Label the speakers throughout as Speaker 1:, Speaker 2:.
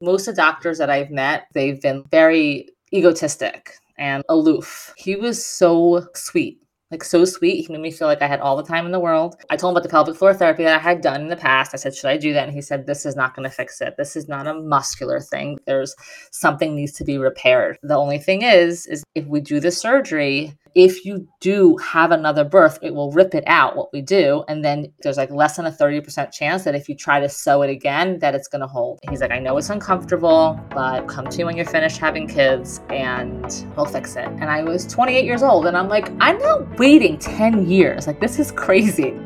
Speaker 1: Most of the doctors that I've met, they've been very egotistic and aloof. He was so sweet like so sweet. He made me feel like I had all the time in the world. I told him about the pelvic floor therapy that I had done in the past. I said, Should I do that? And he said, This is not going to fix it. This is not a muscular thing. There's something needs to be repaired. The only thing is, is if we do the surgery, if you do have another birth, it will rip it out what we do. And then there's like less than a 30% chance that if you try to sew it again, that it's going to hold. He's like, I know it's uncomfortable, but come to when you're finished having kids and we'll fix it. And I was 28 years old and I'm like, I'm not waiting 10 years. Like, this is crazy.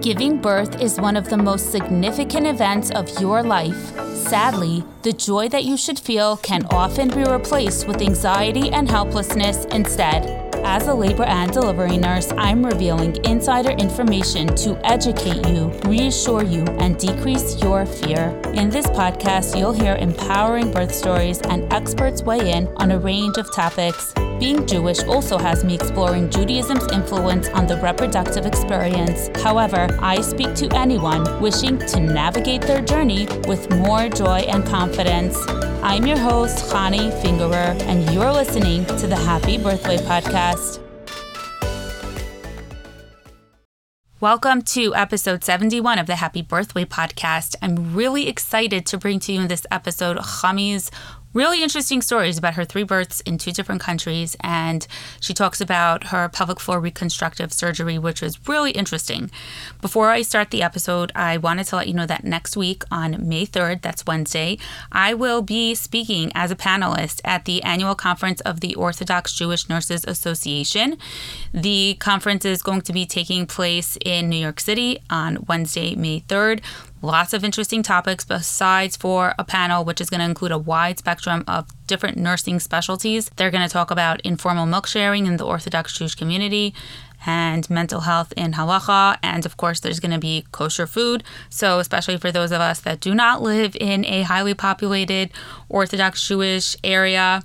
Speaker 2: Giving birth is one of the most significant events of your life. Sadly, the joy that you should feel can often be replaced with anxiety and helplessness instead. As a labor and delivery nurse, I'm revealing insider information to educate you, reassure you, and decrease your fear. In this podcast, you'll hear empowering birth stories and experts weigh in on a range of topics. Being Jewish also has me exploring Judaism's influence on the reproductive experience. However, I speak to anyone wishing to navigate their journey with more joy and confidence. I'm your host, Chanie Fingerer, and you're listening to the Happy Birthway Podcast. Welcome to episode 71 of the Happy Birthway Podcast. I'm really excited to bring to you in this episode Chomie's really interesting stories about her three births in two different countries. And she talks about her pelvic floor reconstructive surgery, which was really interesting. Before I start the episode, I wanted to let you know that next week on May 3rd, that's Wednesday, I will be speaking as a panelist at the annual conference of the Orthodox Jewish Nurses Association. The conference is going to be taking place in New York City on Wednesday, May 3rd. Lots of interesting topics besides for a panel, which is going to include a wide spectrum of different nursing specialties. They're going to talk about informal milk sharing in the Orthodox Jewish community and mental health in halacha. And of course, there's going to be kosher food. So, especially for those of us that do not live in a highly populated Orthodox Jewish area,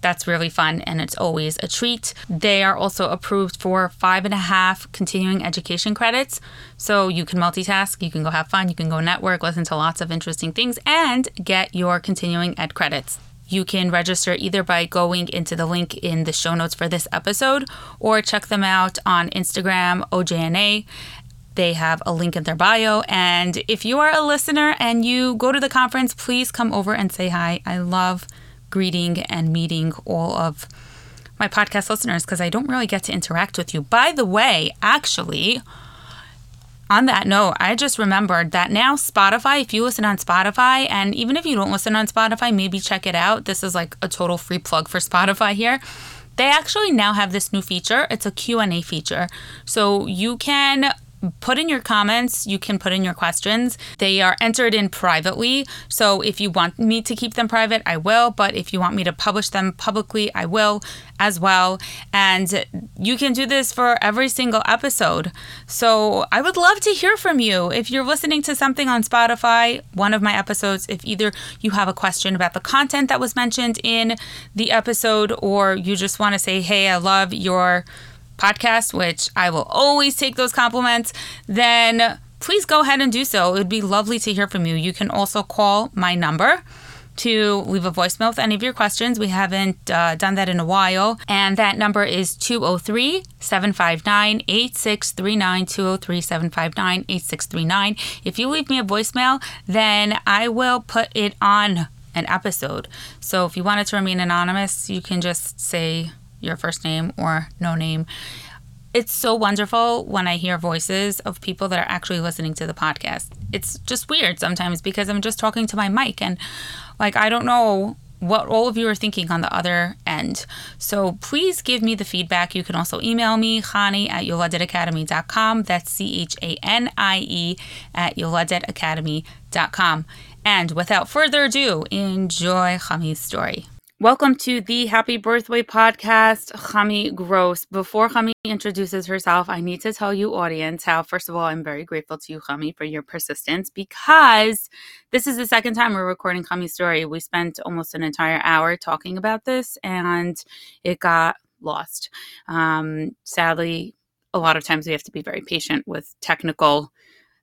Speaker 2: that's really fun and it's always a treat. They are also approved for five and a half continuing education credits. So you can multitask, you can go have fun, you can go network, listen to lots of interesting things, and get your continuing ed credits. You can register either by going into the link in the show notes for this episode or check them out on Instagram, OJNA. They have a link in their bio. And if you are a listener and you go to the conference, please come over and say hi. I love greeting and meeting all of my podcast listeners because I don't really get to interact with you. By the way, actually, on that note, I just remembered that now Spotify, if you listen on Spotify, and even if you don't listen on Spotify, maybe check it out. This is like a total free plug for Spotify here. They actually now have this new feature. It's a Q&A feature. So you can put in your comments. You can put in your questions. They are entered in privately. So if you want me to keep them private, I will. But if you want me to publish them publicly, I will as well. And you can do this for every single episode. So I would love to hear from you. If you're listening to something on Spotify, one of my episodes, if either you have a question about the content that was mentioned in the episode or you just want to say, hey, I love your podcast, which I will always take those compliments, then please go ahead and do so. It would be lovely to hear from you. You can also call my number to leave a voicemail with any of your questions. We haven't uh, done that in a while. And that number is 203 759 8639. 203 759 8639. If you leave me a voicemail, then I will put it on an episode. So if you want it to remain anonymous, you can just say your first name or no name. It's so wonderful when I hear voices of people that are actually listening to the podcast. It's just weird sometimes because I'm just talking to my mic and like I don't know what all of you are thinking on the other end. So please give me the feedback. You can also email me, Chanie at yoledetacademy.com. That's C H A N I E at yoledetacademy.com. And without further ado, enjoy Chomie's story. Welcome to the Happy Birthway podcast, Chomie Gross. Before Chomie introduces herself, I need to tell you, audience, how first of all, I'm very grateful to you, Chomie, for your persistence because this is the second time we're recording Chomie's story. We spent almost an entire hour talking about this and it got lost. Um, sadly, a lot of times we have to be very patient with technical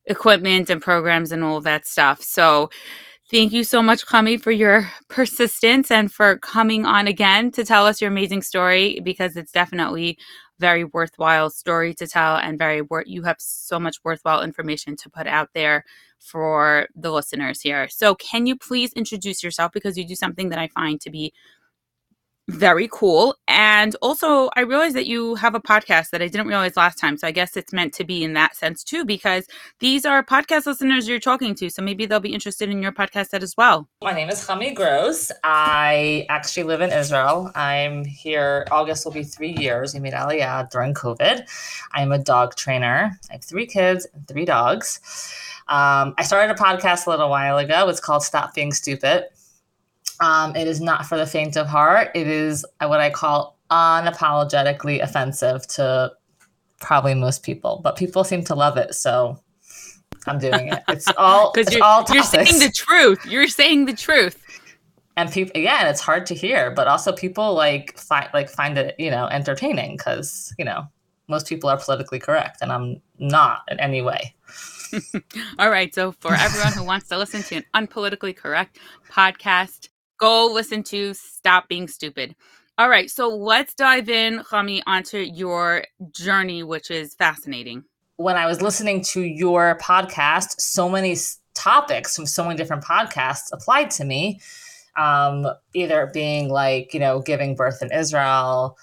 Speaker 2: equipment and programs and all that stuff. So, Thank you so much, Chomie, for your persistence and for coming on again to tell us your amazing story because it's definitely very worthwhile story to tell and very worth you have so much worthwhile information to put out there for the listeners here. So can you please introduce yourself because you do something that I find to be very cool. And also, I realized that you have a podcast that I didn't realize last time. So I guess it's meant to be in that sense too, because these are podcast listeners you're talking to. So maybe they'll be interested in your podcast set as well.
Speaker 1: My name is Chomie Gross. I actually live in Israel. I'm here, August will be three years. We made Aliyah during COVID. I'm a dog trainer. I have three kids and three dogs. Um, I started a podcast a little while ago. It's called Stop Being Stupid um, it is not for the faint of heart. It is what I call unapologetically offensive to probably most people, but people seem to love it. So I'm doing it. It's all because
Speaker 2: you're,
Speaker 1: all
Speaker 2: you're saying the truth. You're saying the truth.
Speaker 1: And people, again, it's hard to hear, but also people like find like find it, you know, entertaining because you know most people are politically correct, and I'm not in any way.
Speaker 2: All right. So, for everyone who wants to listen to an unpolitically correct podcast, go listen to Stop Being Stupid. All right, so let's dive in, Chomie, onto your journey, which is fascinating.
Speaker 1: When I was listening to your podcast, so many topics from so many different podcasts applied to me. Um, either being like, you know, giving birth in Israel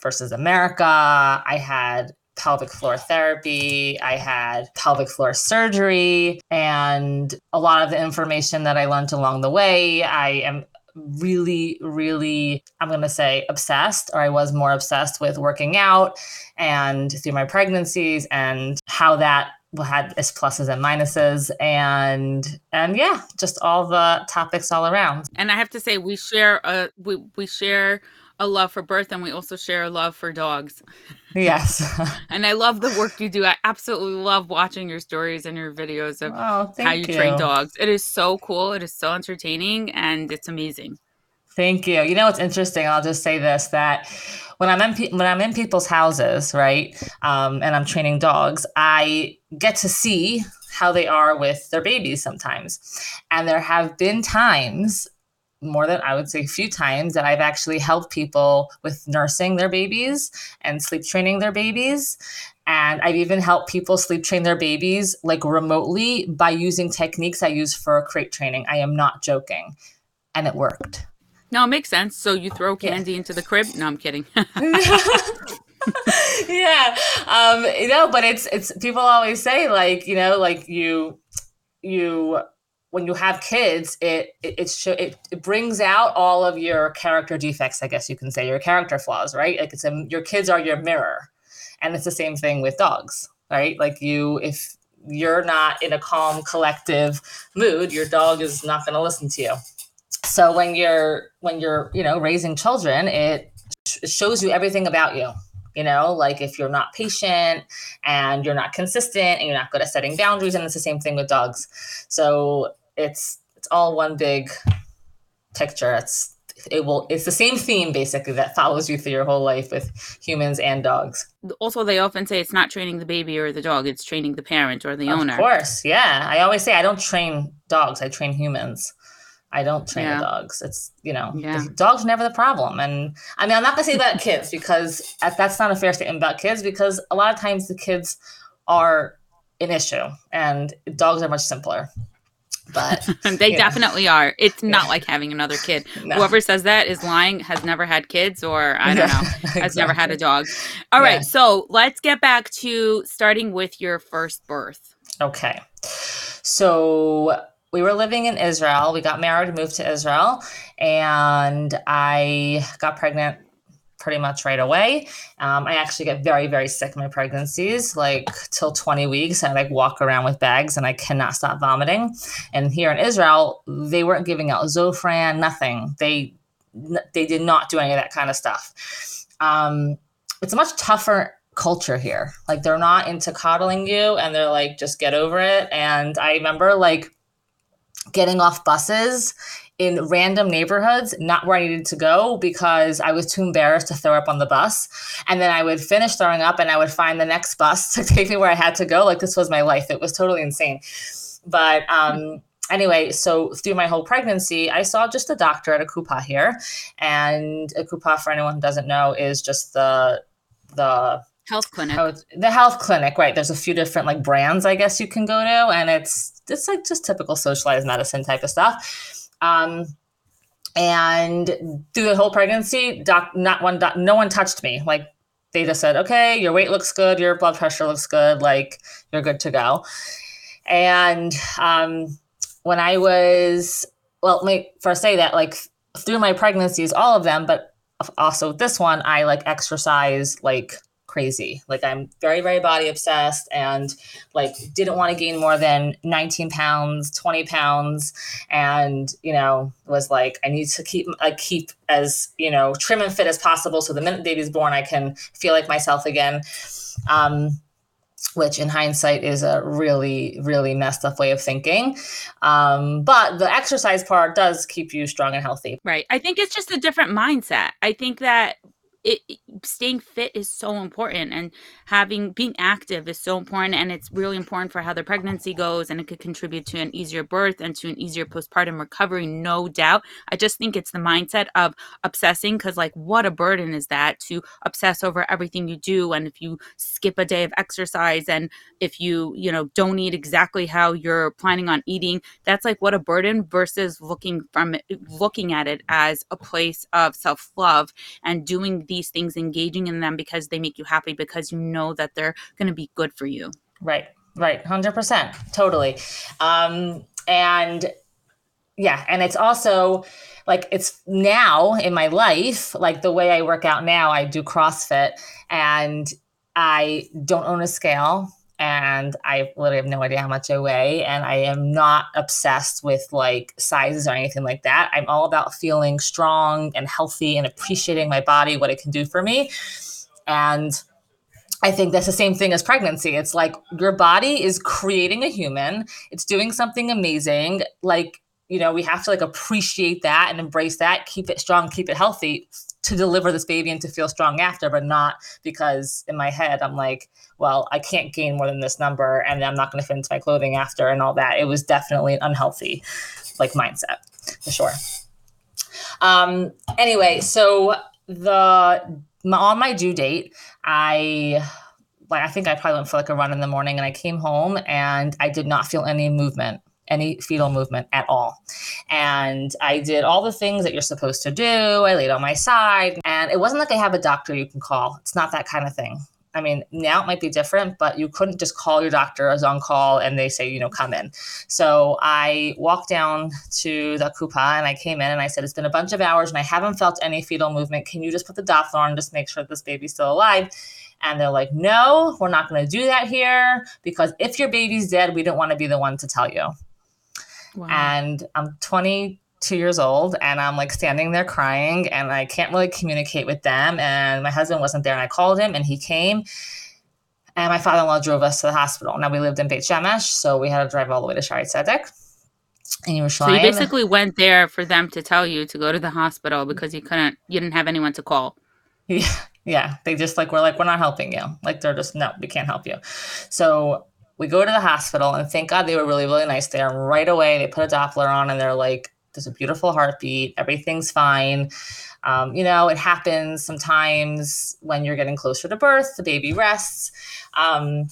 Speaker 1: versus America. I had pelvic floor therapy, I had pelvic floor surgery, and a lot of the information that I learned along the way, I am really, really, I'm going to say obsessed, or I was more obsessed with working out and through my pregnancies and how that had its pluses and minuses and and yeah just all the topics all around.
Speaker 2: And i have to say we share a we, we share a love for birth and we also share a love for dogs.
Speaker 1: Yes.
Speaker 2: and I love the work you do. I absolutely love watching your stories and your videos of oh, how you, you train dogs. It is so cool. It is so entertaining and it's amazing.
Speaker 1: Thank you. You know what's interesting? I'll just say this that when I'm in pe- when I'm in people's houses, right, um, and I'm training dogs, I get to see how they are with their babies sometimes, and there have been times more than I would say a few times that I've actually helped people with nursing their babies and sleep training their babies. And I've even helped people sleep train their babies like remotely by using techniques I use for crate training. I am not joking. And it worked.
Speaker 2: No, it makes sense. So you throw candy yeah. into the crib? No, I'm kidding.
Speaker 1: yeah. Um, you know, but it's it's people always say like, you know, like you you when you have kids, it it it, it it brings out all of your character defects. I guess you can say your character flaws, right? Like it's a, your kids are your mirror, and it's the same thing with dogs, right? Like you, if you're not in a calm, collective mood, your dog is not going to listen to you. So when you're when you're you know raising children, it shows you everything about you you know like if you're not patient and you're not consistent and you're not good at setting boundaries and it's the same thing with dogs so it's it's all one big picture. It's it will it's the same theme basically that follows you through your whole life with humans and dogs.
Speaker 2: Also, they often say it's not training the baby or the dog; it's training the parent or the of owner.
Speaker 1: Of course, yeah. I always say I don't train dogs; I train humans. I don't train yeah. dogs. It's you know, yeah. dogs are never the problem. And I mean, I'm not gonna say about kids because that's not a fair statement about kids because a lot of times the kids are an issue and dogs are much simpler but
Speaker 2: they definitely are. It's not like having another kid. No. Whoever says that is lying, has never had kids, or I don't yeah, know, has never had a dog. All yeah. right, so let's get back to starting with your first birth.
Speaker 1: Okay. So we were living in Israel. We got married, moved to Israel, and I got pregnant pretty much right away. Um, I actually get very, very sick in my pregnancies, like till 20 weeks. I like walk around with bags and I cannot stop vomiting. And here in Israel, they weren't giving out Zofran, nothing. They they did not do any of that kind of stuff. Um, it's a much tougher culture here. Like they're not into coddling you and they're like, just get over it. And I remember like getting off buses in random neighborhoods, not where I needed to go because I was too embarrassed to throw up on the bus. And then I would finish throwing up and I would find the next bus to take me where I had to go. Like this was my life. It was totally insane. But um, anyway, so through my whole pregnancy, I saw just a doctor at a Kupa here, and a Kupa, for anyone who doesn't know, is just the the
Speaker 2: health clinic.
Speaker 1: the health clinic, right? There's a few different like brands, I guess you can go to, and it's it's like just typical socialized medicine type of stuff. Um, and through the whole pregnancy, doc, not one, doc, no one touched me. Like they just said, okay, your weight looks good, your blood pressure looks good, like you're good to go. And um, when I was, well, let me first say that like through my pregnancies, all of them, but also this one, I like exercise like crazy. Like I'm very, very body obsessed and like didn't want to gain more than 19 pounds, 20 pounds. And, you know, was like, I need to keep, I keep as, you know, trim and fit as possible. So the minute baby's born, I can feel like myself again. Um, which in hindsight is a really, really messed up way of thinking. Um, but the exercise part does keep you strong and healthy.
Speaker 2: Right. I think it's just a different mindset. I think that it, staying fit is so important and having being active is so important and it's really important for how the pregnancy goes and it could contribute to an easier birth and to an easier postpartum recovery no doubt. I just think it's the mindset of obsessing because like what a burden is that to obsess over everything you do and if you skip a day of exercise and if you you know don't eat exactly how you're planning on eating that's like what a burden versus looking from looking at it as a place of self-love and doing these things, engaging in them because they make you happy, because you know that they're going to be good for you.
Speaker 1: Right, right, 100%. Totally. Um, and yeah, and it's also like it's now in my life, like the way I work out now, I do CrossFit and I don't own a scale and I literally have no idea how much I weigh. And I am not obsessed with like sizes or anything like that. I'm all about feeling strong and healthy and appreciating my body, what it can do for me. And I think that's the same thing as pregnancy. It's like your body is creating a human, it's doing something amazing. Like, you know, we have to like appreciate that and embrace that, keep it strong, keep it healthy to deliver this baby and to feel strong after, but not because in my head I'm like, well, I can't gain more than this number and I'm not going to fit into my clothing after and all that. It was definitely an unhealthy like mindset for sure. Um, anyway, so the on my due date, I like I think I probably went for like a run in the morning and I came home and I did not feel any movement any fetal movement at all. And I did all the things that you're supposed to do. I laid on my side, and it wasn't like I have a doctor you can call. It's not that kind of thing. I mean, now it might be different, but you couldn't just call your doctor as on call and they say, you know, come in. So I walked down to the Kupa and I came in and I said, it's been a bunch of hours and I haven't felt any fetal movement. Can you just put the Doppler on, just make sure this baby's still alive? And they're like, no, we're not going to do that here because if your baby's dead, we don't want to be the one to tell you. Wow. And I'm 22 years old and I'm like standing there crying and I can't really communicate with them. And my husband wasn't there and I called him and he came. And my father in law drove us to the hospital. Now we lived in Beit Shemesh, so we had to drive all the way to Shaare And
Speaker 2: in Yerushalayim. So you basically went there for them to tell you to go to the hospital because you couldn't, you didn't have anyone to call.
Speaker 1: Yeah, yeah. They just like were like, we're not helping you. Like they're just no, we can't help you. So we go to the hospital, and thank God they were really, really nice there. Right away, they put a Doppler on, and they're like, "There's a beautiful heartbeat. Everything's fine." Um, you know, it happens sometimes when you're getting closer to birth. The baby rests. Um,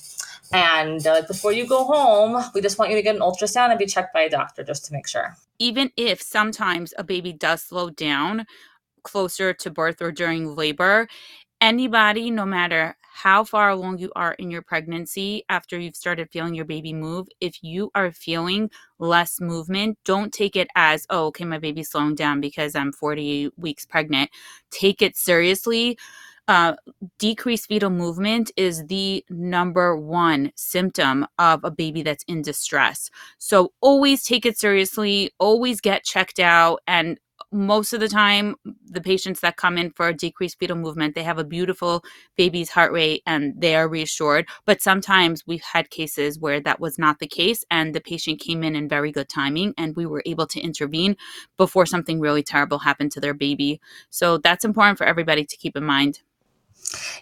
Speaker 1: and like, before you go home, we just want you to get an ultrasound and be checked by a doctor just to make sure.
Speaker 2: Even if sometimes a baby does slow down closer to birth or during labor, anybody, no matter how far along you are in your pregnancy after you've started feeling your baby move, if you are feeling less movement, don't take it as, oh, okay, my baby's slowing down because I'm 40 weeks pregnant. Take it seriously. Uh, decreased fetal movement is the number one symptom of a baby that's in distress. So always take it seriously, always get checked out, and most of the time the patients that come in for a decreased fetal movement they have a beautiful baby's heart rate and they are reassured. But sometimes we've had cases where that was not the case and the patient came in in very good timing and we were able to intervene before something really terrible happened to their baby. So that's important for everybody to keep in mind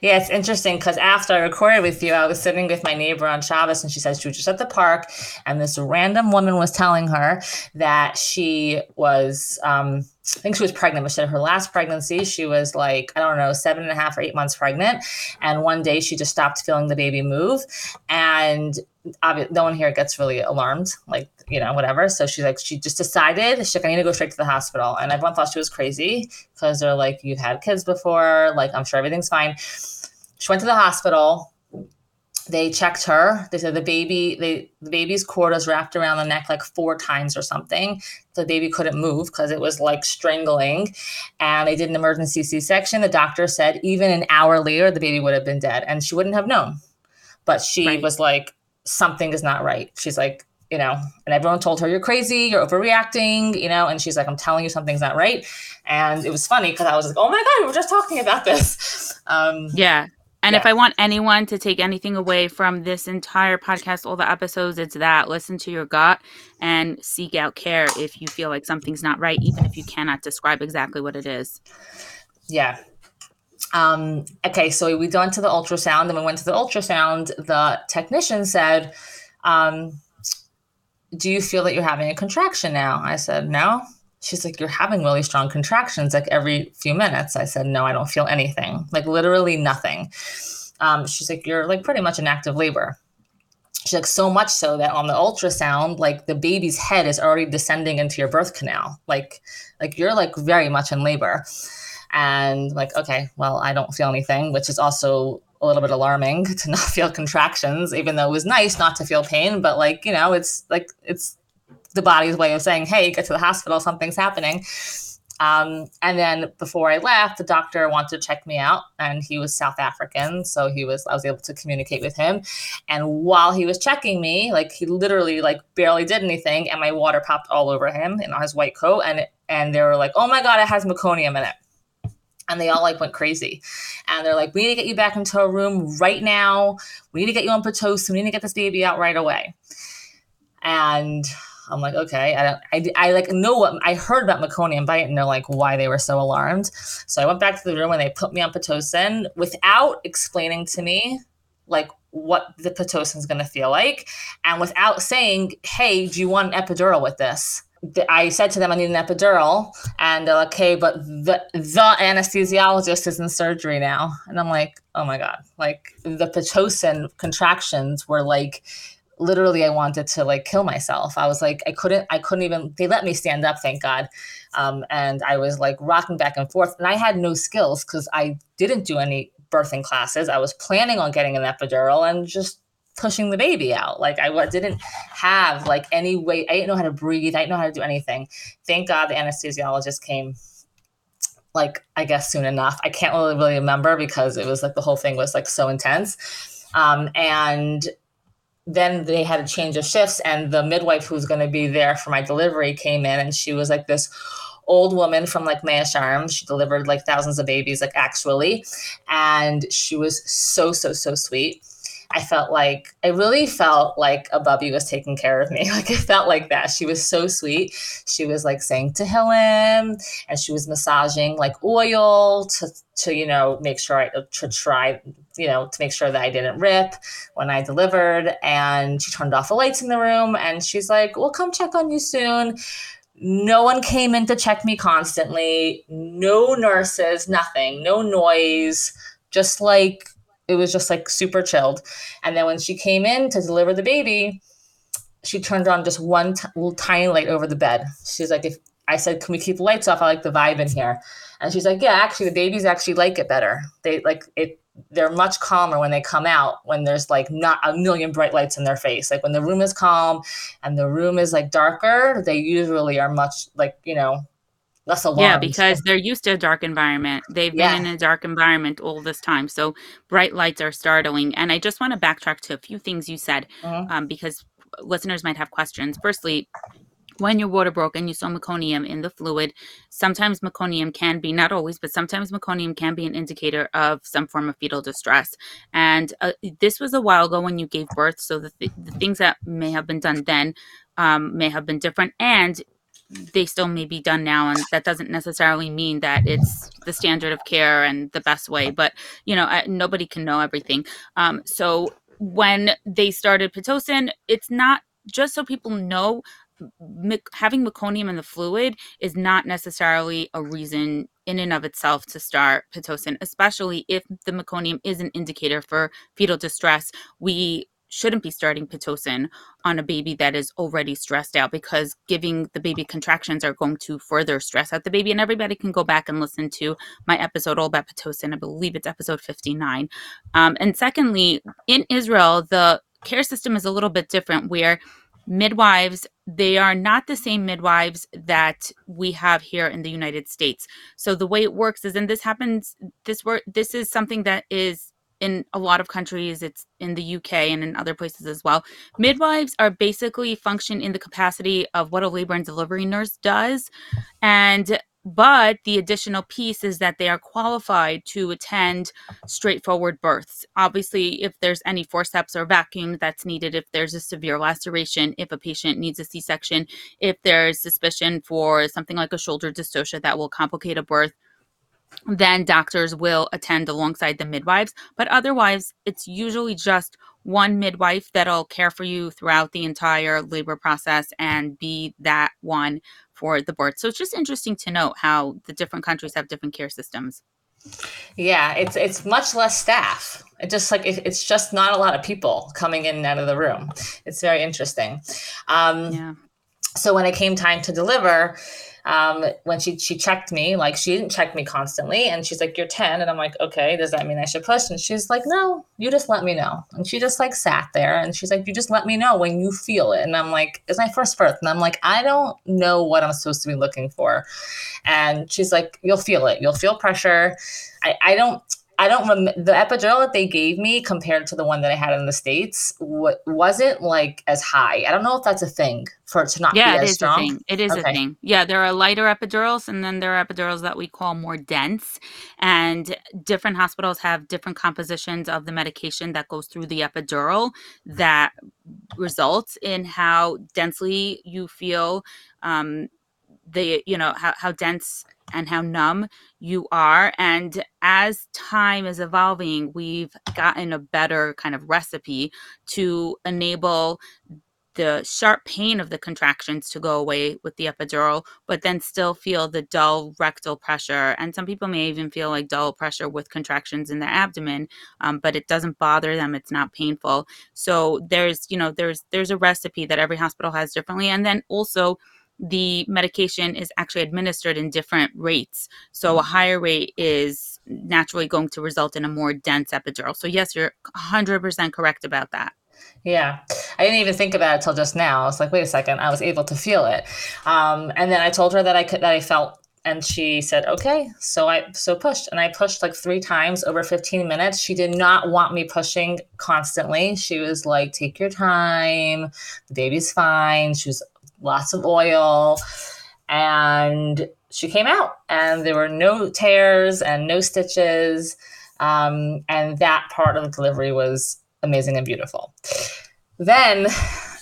Speaker 1: Yeah, it's interesting because after I recorded with you, I was sitting with my neighbor on Shabbos and she said she was just at the park and this random woman was telling her that she was, um, I think she was pregnant, but she her last pregnancy. She was like, I don't know, seven and a half or eight months pregnant. And one day she just stopped feeling the baby move. And no one here gets really alarmed, like, you know, whatever. So she's like, she just decided, she's like, I need to go straight to the hospital. And everyone thought she was crazy because they're like, you've had kids before. Like, I'm sure everything's fine. She went to the hospital. They checked her. They said the baby, they, the baby's cord was wrapped around the neck like four times or something. The baby couldn't move because it was like strangling. And they did an emergency C section. The doctor said even an hour later, the baby would have been dead and she wouldn't have known. But she right. was like, something is not right. She's like, you know, and everyone told her, you're crazy, you're overreacting, you know, and she's like, I'm telling you something's not right. And it was funny because I was like, oh my God, we were just talking about this.
Speaker 2: Um, yeah. And yeah. if I want anyone to take anything away from this entire podcast, all the episodes, it's that listen to your gut and seek out care if you feel like something's not right, even if you cannot describe exactly what it is.
Speaker 1: Yeah. Um, okay, so we went to the ultrasound, and we went to the ultrasound. The technician said, um, Do you feel that you're having a contraction now? I said, No. She's like, You're having really strong contractions like every few minutes. I said, No, I don't feel anything, like literally nothing. Um, she's like, You're like pretty much in active labor. She's like, so much so that on the ultrasound, like the baby's head is already descending into your birth canal. Like, like you're like very much in labor and like okay well i don't feel anything which is also a little bit alarming to not feel contractions even though it was nice not to feel pain but like you know it's like it's the body's way of saying hey get to the hospital something's happening um, and then before I left, the doctor wanted to check me out, and he was South African, so he was I was able to communicate with him. And while he was checking me, like he literally like barely did anything, and my water popped all over him on his white coat, and and they were like, "Oh my god, it has meconium in it." And they all like went crazy. And they're like we need to get you back into a room right now. We need to get you on pitocin. We need to get this baby out right away. And i'm like okay. I don't i, I like know what i heard about meconium but i didn't know like why they were so alarmed. So i went back to the room and they put me on pitocin without explaining to me like what the pitocin is going to feel like and without saying hey do you want an epidural with this I said to them, I need an epidural. And they're like, okay, but the, the anesthesiologist is in surgery now. And I'm like, oh my God. Like the Pitocin contractions were like, literally, I wanted to like kill myself. I was like, I couldn't, I couldn't even, they let me stand up, thank God. Um, and I was like rocking back and forth. And I had no skills because I didn't do any birthing classes. I was planning on getting an epidural and just pushing the baby out. Like I didn't have like any way. I didn't know how to breathe. I didn't know how to do anything. Thank God the anesthesiologist came. Like I guess soon enough. I can't really really remember because it was like the whole thing was like so intense. Um, and then they had a change of shifts, and the midwife who's going to be there for my delivery came in, and she was like this old woman from like Mea Shearim. She delivered like thousands of babies, like actually, and she was so so so sweet I felt like I really felt like a bubby was taking care of me. Like it felt like that. She was so sweet. She was like saying to Tehillim and she was massaging like oil to to you know make sure I to try you know to make sure that I didn't rip when I delivered. And she turned off the lights in the room and she's like, "We'll come check on you soon." No one came in to check me constantly. No nurses, nothing, no noise. Just like it was just like super chilled. And then when she came in to deliver the baby, she turned on just one t- tiny light over the bed. She's like, if I said, can we keep the lights off? I like the vibe in here. And she's like, yeah, actually, the babies actually like it better. They like it. They're much calmer when they come out when there's like not a million bright lights in their face. Like when the room is calm and the room is like darker, they usually are much like you know less alarmed.
Speaker 2: Yeah, because they're used to a dark environment. They've yeah. been in a dark environment all this time. So bright lights are startling. And I just want to backtrack to a few things you said mm-hmm. um, because listeners might have questions. Firstly, when your water broke and you saw meconium in the fluid, sometimes meconium can be, not always, but sometimes meconium can be an indicator of some form of fetal distress. And uh, this was a while ago when you gave birth. So the, th- the things that may have been done then um, may have been different. And they still may be done now and that doesn't necessarily mean that it's the standard of care and the best way but you know nobody can know everything. Um, so when they started pitocin it's not just so people know having meconium in the fluid is not necessarily a reason in and of itself to start pitocin especially if the meconium is an indicator for fetal distress. We shouldn't be starting pitocin on a baby that is already stressed out because giving the baby contractions are going to further stress out the baby. And everybody can go back and listen to my episode all about pitocin. I believe it's episode 59. Um, and secondly, in Israel, the care system is a little bit different where midwives they are not the same midwives that we have here in the United States. So the way it works is and this happens this work this is something that is in a lot of countries it's in the UK and in other places as well. Midwives are basically function in the capacity of what a labor and delivery nurse does. And but the additional piece is that they are qualified to attend straightforward births. Obviously if there's any forceps or vacuum that's needed if there's a severe laceration if a patient needs a c-section if there's suspicion for something like a shoulder dystocia that will complicate a birth then doctors will attend alongside the midwives. But otherwise, it's usually just one midwife that'll care for you throughout the entire labor process and be that one for the birth. So it's just interesting to note how the different countries have different care systems.
Speaker 1: Yeah, it's it's much less staff. It just like it, it's just not a lot of people coming in and out of the room. It's very interesting. Um, yeah. So when it came time to deliver, um, when she she checked me, like she didn't check me constantly, and she's like, "You're 10," and I'm like, "Okay, does that mean I should push?" And she's like, "No, you just let me know." And she just like sat there, and she's like, "You just let me know when you feel it." And I'm like, "It's my first birth," and I'm like, "I don't know what I'm supposed to be looking for," and she's like, "You'll feel it. You'll feel pressure." I I don't I don't remember the epidural that they gave me compared to the one that I had in the states. What wasn't like as high. I don't know if that's a thing for it to not
Speaker 2: yeah,
Speaker 1: be
Speaker 2: as
Speaker 1: strong.
Speaker 2: A thing. It is okay. a thing. Yeah, there are lighter epidurals, and then there are epidurals that we call more dense. And different hospitals have different compositions of the medication that goes through the epidural that results in how densely you feel. Um, the you know how, how dense and how numb you are. And as time is evolving, we've gotten a better kind of recipe to enable the sharp pain of the contractions to go away with the epidural, but then still feel the dull rectal pressure. And some people may even feel like dull pressure with contractions in their abdomen, um, but it doesn't bother them. It's not painful. So there's, you know, there's there's a recipe that every hospital has differently, and then also the medication is actually administered in different rates. So a mm-hmm. higher rate is naturally going to result in a more dense epidural. So yes, you're 100% correct about that.
Speaker 1: Yeah, I didn't even think about it till just now. I was like, wait a second, I was able to feel it, um, and then I told her that I could that I felt, and she said, okay. So I so pushed, and I pushed like three times over 15 minutes. She did not want me pushing constantly. She was like, take your time, the baby's fine. She was lots of oil. And she came out, and there were no tears and no stitches. Um, and that part of the delivery was amazing and beautiful. Then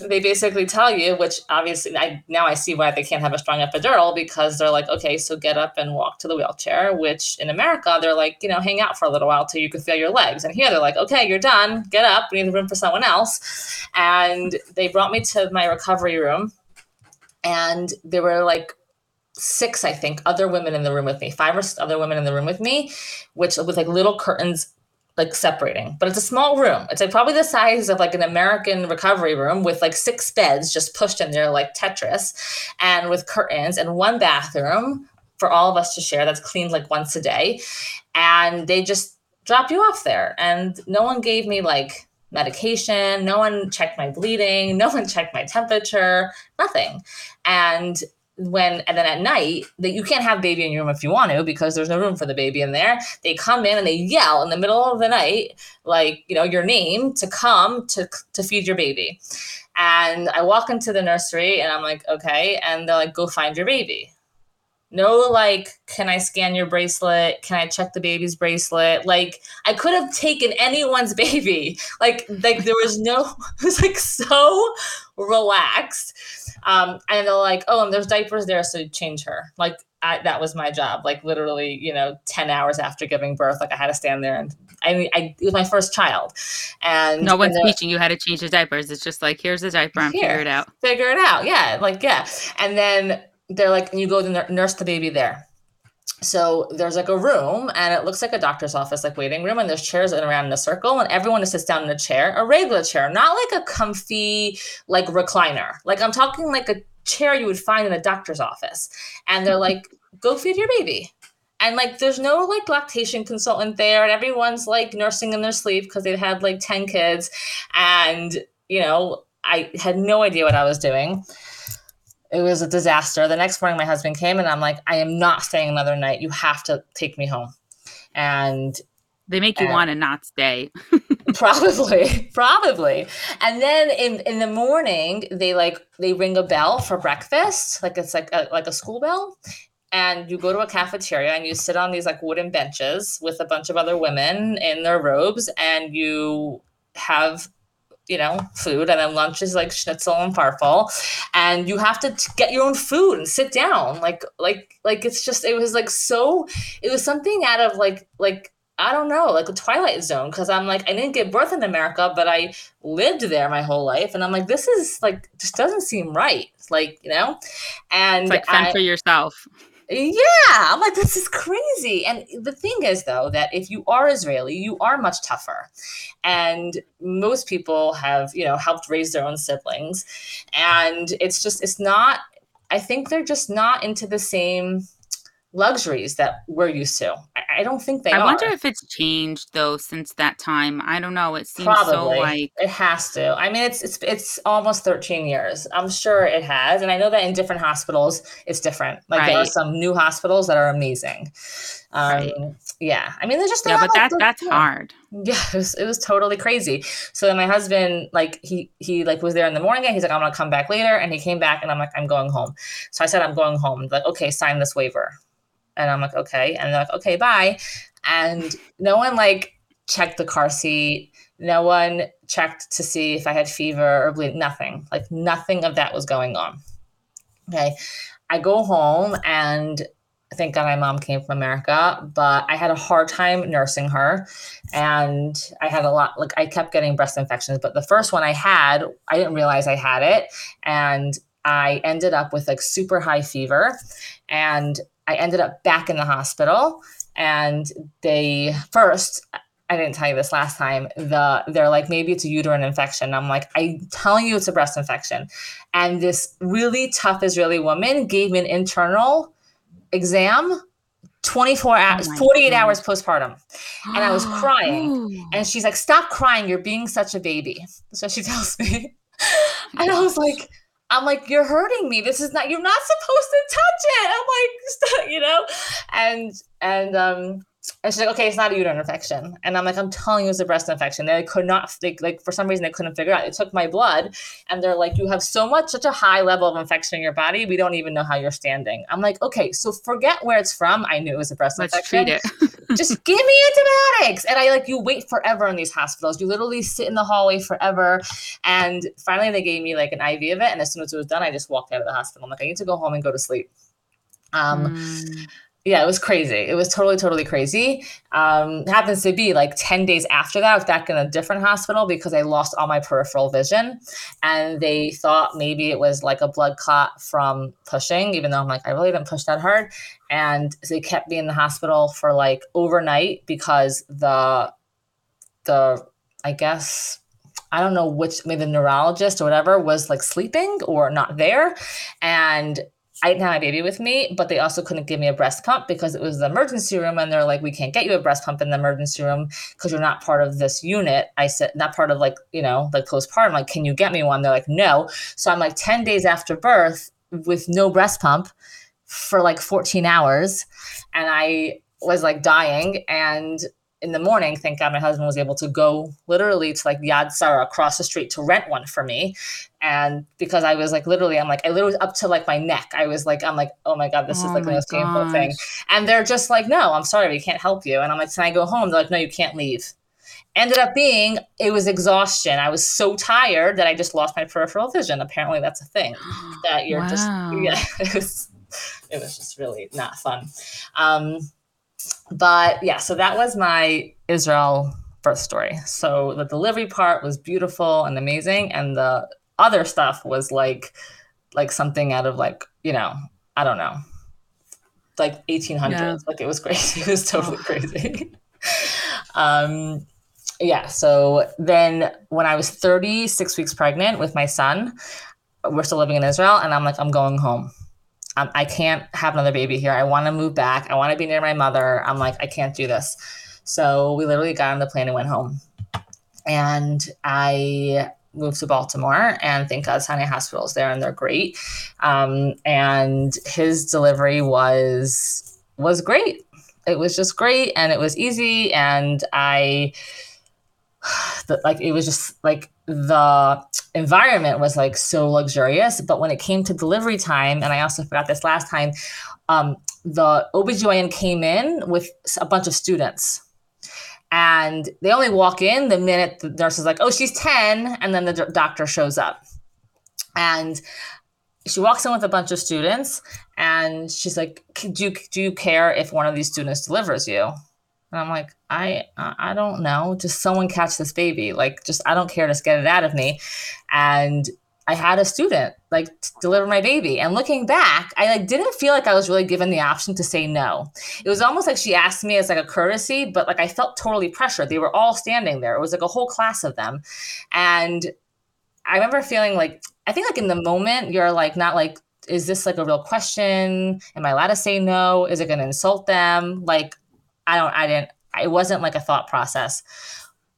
Speaker 1: they basically tell you, which obviously I now I see why they can't have a strong epidural because they're like, okay, so get up and walk to the wheelchair. Which in America they're like, you know, hang out for a little while till you can feel your legs. And here they're like, okay, you're done, get up. We need the room for someone else. And they brought me to my recovery room and there were like six, I think, other women in the room with me, five or six other women in the room with me, which with like little curtains like separating. But it's a small room. It's like probably the size of like an American recovery room with like six beds just pushed in there like Tetris and with curtains and one bathroom for all of us to share that's cleaned like once a day. And they just drop you off there. And no one gave me like medication. No one checked my bleeding. No one checked my temperature. Nothing. And when and then at night that you can't have baby in your room if you want to because there's no room for the baby in there they come in and they yell in the middle of the night like you know your name to come to to feed your baby and i walk into the nursery and i'm like okay and they're like go find your baby No, like, can I scan your bracelet? Can I check the baby's bracelet? Like, I could have taken anyone's baby. Like, like there was no. It was like so relaxed. Um, and they're like, oh, and there's diapers there, so change her. Like, I, that was my job. Like, literally, you know, ten hours after giving birth, like I had to stand there and I mean, I, it was my first child, and
Speaker 2: no one's
Speaker 1: and
Speaker 2: teaching you how to change the diapers. It's just like here's the diaper, and figure it out.
Speaker 1: Figure it out, yeah, like yeah. And then they're like, you go to nurse the baby there. So there's like a room and it looks like a doctor's office, like waiting room, and there's chairs around in a circle, and everyone sits down in a chair, a regular chair, not like a comfy like recliner. Like I'm talking like a chair you would find in a doctor's office. And they're like, go feed your baby. And like there's no like lactation consultant there, and everyone's like nursing in their sleep because they've had like 10 kids. And, you know, I had no idea what I was doing it was a disaster. The next morning, my husband came and I'm like, I am not staying another night. You have to take me home. And
Speaker 2: they make you uh, want to not stay.
Speaker 1: probably, probably. And then in in the morning, they like they ring a bell for breakfast, like it's like a, like a school bell. And you go to a cafeteria and you sit on these like wooden benches with a bunch of other women in their robes, and you have you know, food, and then lunch is like schnitzel and farfalle, and you have to t- get your own food and sit down. Like, like, like it's just it was like so. It was something out of like like I don't know, like a Twilight Zone, because I'm like, I didn't give birth in America, but I lived there my whole life. And I'm like, this is like, just doesn't seem right. Like, you know? And
Speaker 2: it's like fend
Speaker 1: I,
Speaker 2: for yourself.
Speaker 1: Yeah, I'm like, this is crazy. And the thing is, though, that if you are Israeli, you are much tougher. And most people have, you know, helped raise their own siblings. And it's just, it's not, I think they're just not into the same luxuries that we're used to. I, I don't think they
Speaker 2: I
Speaker 1: are.
Speaker 2: wonder if it's changed though since that time. I don't know. It seems Probably. so like
Speaker 1: it has to. I mean, it's it's it's almost 13 years. I'm sure it has, and I know that in different hospitals it's different. Like right. there are some new hospitals that are amazing. Um, right. Yeah, I mean, they're just
Speaker 2: yeah, but that that's yeah. hard.
Speaker 1: Yeah, it was, it was totally crazy. So then my husband, like he he like was there in the morning, and he's like, I'm gonna come back later, and he came back, and I'm like, I'm going home. So I said, I'm going home. Like, okay, sign this waiver. And I'm like, okay. And they're like, okay, bye. And no one like checked the car seat. No one checked to see if I had fever or bleed. Nothing. Like nothing of that was going on. Okay. I go home and thank God my mom came from America, but I had a hard time nursing her. And I had a lot, like, I kept getting breast infections. But the first one I had, I didn't realize I had it. And I ended up with like super high fever. And I ended up back in the hospital and they first I didn't tell you this last time. The they're like maybe it's a uterine infection. I'm like I'm telling you it's a breast infection, and this really tough Israeli woman gave me an internal exam 24 hours, oh 48 God. hours postpartum. And I was crying. and she's like, Stop crying. You're being such a baby. So she tells me. and I was like, I'm like, you're hurting me. This is not. You're not supposed to touch it. I'm like, you know, and and um, and she's like, okay, it's not a uterine infection. And I'm like, I'm telling you, it's a breast infection. They could not, they, like, for some reason, they couldn't figure out. They took my blood and they're like, you have so much, such a high level of infection in your body. We don't even know how you're standing. I'm like, okay, so forget where it's from. I knew it was a breast infection.
Speaker 2: Let's
Speaker 1: infection.
Speaker 2: treat it.
Speaker 1: Just give me antibiotics. And I like, you wait forever in these hospitals. You literally sit in the hallway forever. And finally, they gave me like an IV of it. And as soon as it was done, I just walked out of the hospital. I'm like, I need to go home and go to sleep. Um, mm yeah, it was crazy. It was totally, totally crazy. Um, happens to be like 10 days after that, I was back in a different hospital because I lost all my peripheral vision. And they thought maybe it was like a blood clot from pushing, even though I'm like, I really didn't push that hard. And so they kept me in the hospital for like overnight because the, the, I guess, I don't know which, maybe the neurologist or whatever was like sleeping or not there. And I didn't have my baby with me, but they also couldn't give me a breast pump because it was the emergency room. And they're like, we can't get you a breast pump in the emergency room because you're not part of this unit. I said, not part of like, you know, like postpartum. Like, can you get me one? They're like, no. So I'm like 10 days after birth with no breast pump for like 14 hours. And I was like dying. And in the morning, thank God my husband was able to go literally to like Yad Sarah across the street to rent one for me. And because I was like literally, I'm like, I literally up to like my neck. I was like, I'm like, oh my God, this oh is like the most painful thing. And they're just like, no, I'm sorry, we can't help you. And I'm like, can I go home? They're like, no, you can't leave. Ended up being it was exhaustion. I was so tired that I just lost my peripheral vision. Apparently that's a thing. That you're wow. just yeah, it was it was just really not fun. Um but yeah, so that was my Israel birth story. So the delivery part was beautiful and amazing, and the other stuff was like like something out of like you know I don't know like 1800s. Yeah. Like it was crazy. It was totally oh. crazy. um, yeah. So then when I was 36 weeks pregnant with my son, we're still living in Israel, and I'm like I'm going home. Um, I can't have another baby here. I want to move back. I want to be near my mother. I'm like, I can't do this. So we literally got on the plane and went home. And I moved to Baltimore, and thank God Sinai Hospital's there, and they're great. Um, and his delivery was was great. It was just great, and it was easy, and I the, like it was just like the environment was like so luxurious. But when it came to delivery time and i also forgot this last time um, the OBGYN came in with a bunch of students. And they only walk in the minute the nurse is like oh she's 10 and then the d- doctor shows up. And she walks in with a bunch of students and she's like do you, do you care if one of these students delivers you and I'm like, I I don't know. Just someone catch this baby. Like, just I don't care. Just get it out of me. And I had a student like deliver my baby. And looking back, I like didn't feel like I was really given the option to say no. It was almost like she asked me as like a courtesy, but like I felt totally pressured. They were all standing there. It was like a whole class of them. And I remember feeling like I think like in the moment you're like not like is this like a real question? Am I allowed to say no? Is it going to insult them? Like I don't, I didn't, it wasn't like a thought process.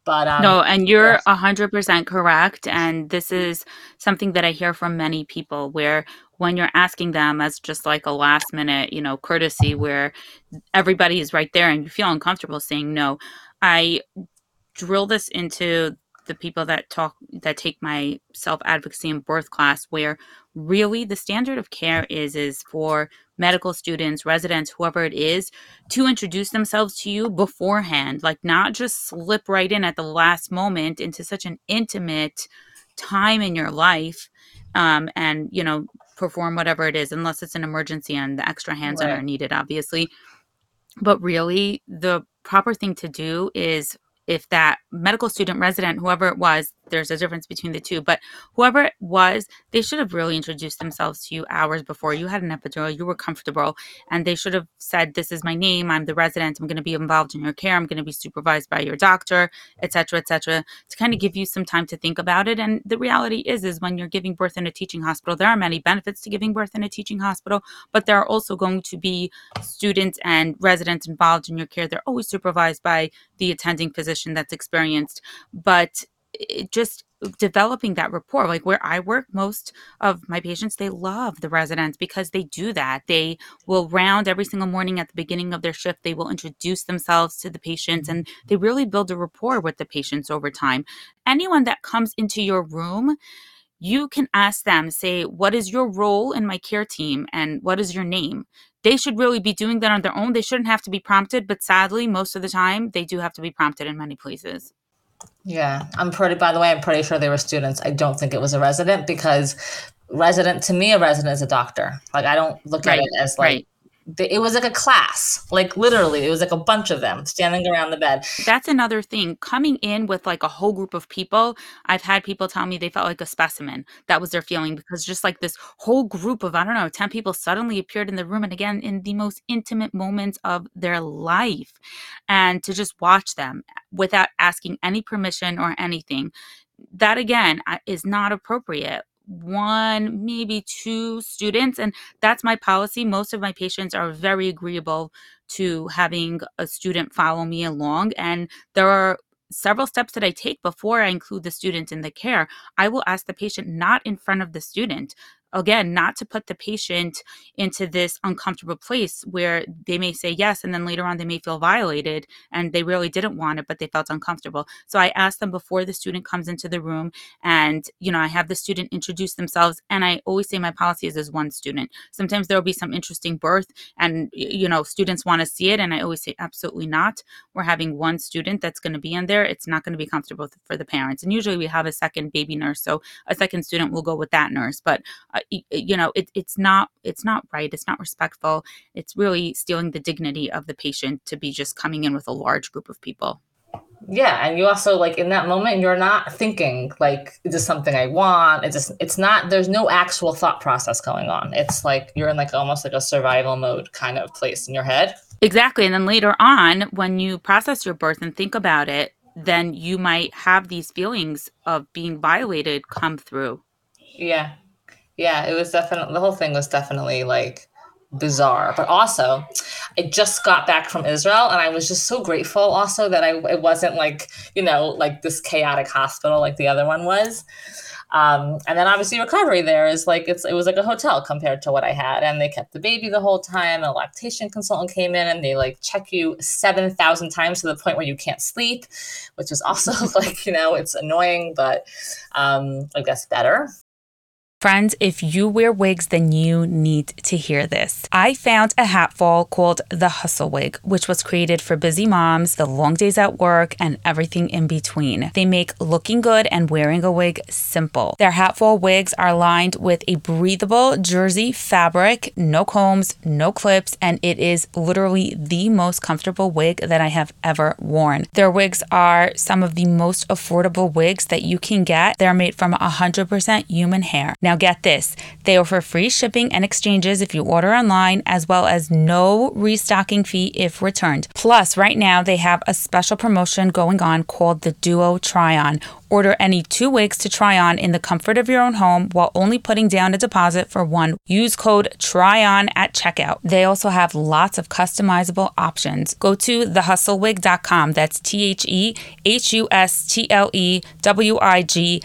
Speaker 1: But um,
Speaker 2: no, and you're a hundred percent correct. And this is something that I hear from many people where when you're asking them as just like a last minute, you know, courtesy where everybody is right there and you feel uncomfortable saying no. I drill this into the people that talk that take my self advocacy and birth class where really the standard of care is is for medical students residents whoever it is to introduce themselves to you beforehand like not just slip right in at the last moment into such an intimate time in your life um, and you know perform whatever it is unless it's an emergency and the extra hands right. are needed obviously but really the proper thing to do is if that medical student resident whoever it was there's a difference between the two but whoever it was they should have really introduced themselves to you hours before. You had an epidural you were comfortable and they should have said this is my name i'm the resident i'm going to be involved in your care i'm going to be supervised by your doctor etc etc to kind of give you some time to think about it. And the reality is is when you're giving birth in a teaching hospital there are many benefits to giving birth in a teaching hospital but there are also going to be students and residents involved in your care. They're always supervised by the attending physician that's experienced. But just developing that rapport like where i work most of my patients they love the residents because they do that. They will round every single morning at the beginning of their shift they will introduce themselves to the patients and they really build a rapport with the patients over time. Anyone that comes into your room you can ask them say what is your role in my care team and what is your name? They should really be doing that on their own. They shouldn't have to be prompted but sadly most of the time they do have to be prompted in many places
Speaker 1: yeah, I'm pretty. By the way, I'm pretty sure they were students. I don't think it was a resident because resident to me, a resident is a doctor. Like I don't look right. at it as like right it was like a class like literally it was like a bunch of them standing around the bed.
Speaker 2: That's another thing. Coming in with like a whole group of people i've had people tell me they felt like a specimen. That was their feeling because just like this whole group of i don't know 10 people suddenly appeared in the room and again in the most intimate moments of their life. And to just watch them without asking any permission or anything that again uh, is not appropriate one, maybe two students. And that's my policy. Most of my patients are very agreeable to having a student follow me along. And there are several steps that I take before I include the student in the care. I will ask the patient not in front of the student. Again, not to put the patient into this uncomfortable place where they may say yes and then later on they may feel violated and they really didn't want it, but they felt uncomfortable. So I ask them before the student comes into the room and, you know, I have the student introduce themselves and I always say my policy is as one student. Sometimes there will be some interesting birth and, you know, students want to see it. And I always say, absolutely not. We're having one student that's going to be in there. It's not going to be comfortable for the parents. And usually we have a second baby nurse. So a second student will go with that nurse. But Uh, you know it, it's not it's not right it's not respectful. It's really stealing the dignity of the patient to be just coming in with a large group of people.
Speaker 1: Yeah and you also like in that moment you're not thinking like is this something i want? It's just it's not there's no actual thought process going on. It's like you're in like almost like a survival mode kind of place in your head.
Speaker 2: Exactly and then later on when you process your birth and think about it then you might have these feelings of being violated come through.
Speaker 1: Yeah yeah, it was definitely the whole thing was definitely like bizarre. But also, I just got back from Israel and I was just so grateful also that I it wasn't like, you know, like this chaotic hospital like the other one was. Um, and then obviously recovery there is like it's it was like a hotel compared to what I had, and they kept the baby the whole time. A lactation consultant came in and they like check you seven thousand times to the point where you can't sleep, which is also like you know it's annoying, but um, I guess better.
Speaker 2: Friends, if you wear wigs, then you need to hear this. I found a hatfall called the Hustle Wig, which was created for busy moms, the long days at work, and everything in between. They make looking good and wearing a wig simple. Their hatfall wigs are lined with a breathable jersey fabric, no combs, no clips, and it is literally the most comfortable wig that I have ever worn. Their wigs are some of the most affordable wigs that you can get. They're made from 100% human hair. Now, get this they offer free shipping and exchanges if you order online, as well as no restocking fee if returned. Plus, right now they have a special promotion going on called the Duo Try On. Order any two wigs to try on in the comfort of your own home while only putting down a deposit for one. Use code TRYON at checkout. They also have lots of customizable options. Go to thehustlewig.com. That's T H E H U S T L E W I G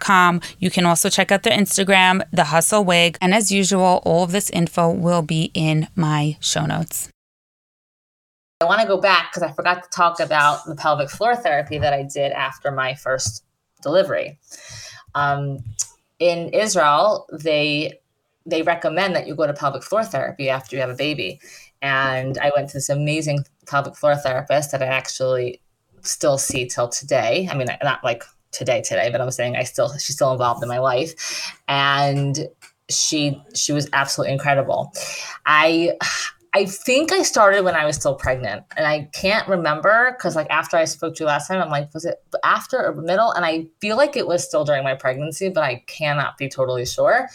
Speaker 2: com. You can also check out their Instagram, The Hustle Wig. And as usual, all of this info will be in my show notes.
Speaker 1: I want to go back because I forgot to talk about the pelvic floor therapy that I did after my first delivery. Um, in Israel, they they recommend that you go to pelvic floor therapy after you have a baby. And I went to this amazing pelvic floor therapist that I actually still see till today. I mean, not like today today but i'm saying i still she's still involved in my life. And she she was absolutely incredible. I i think i started when i was still pregnant and i can't remember because like after i spoke to you last time i'm like was it after or middle? And i feel like it was still during my pregnancy but i cannot be totally sure.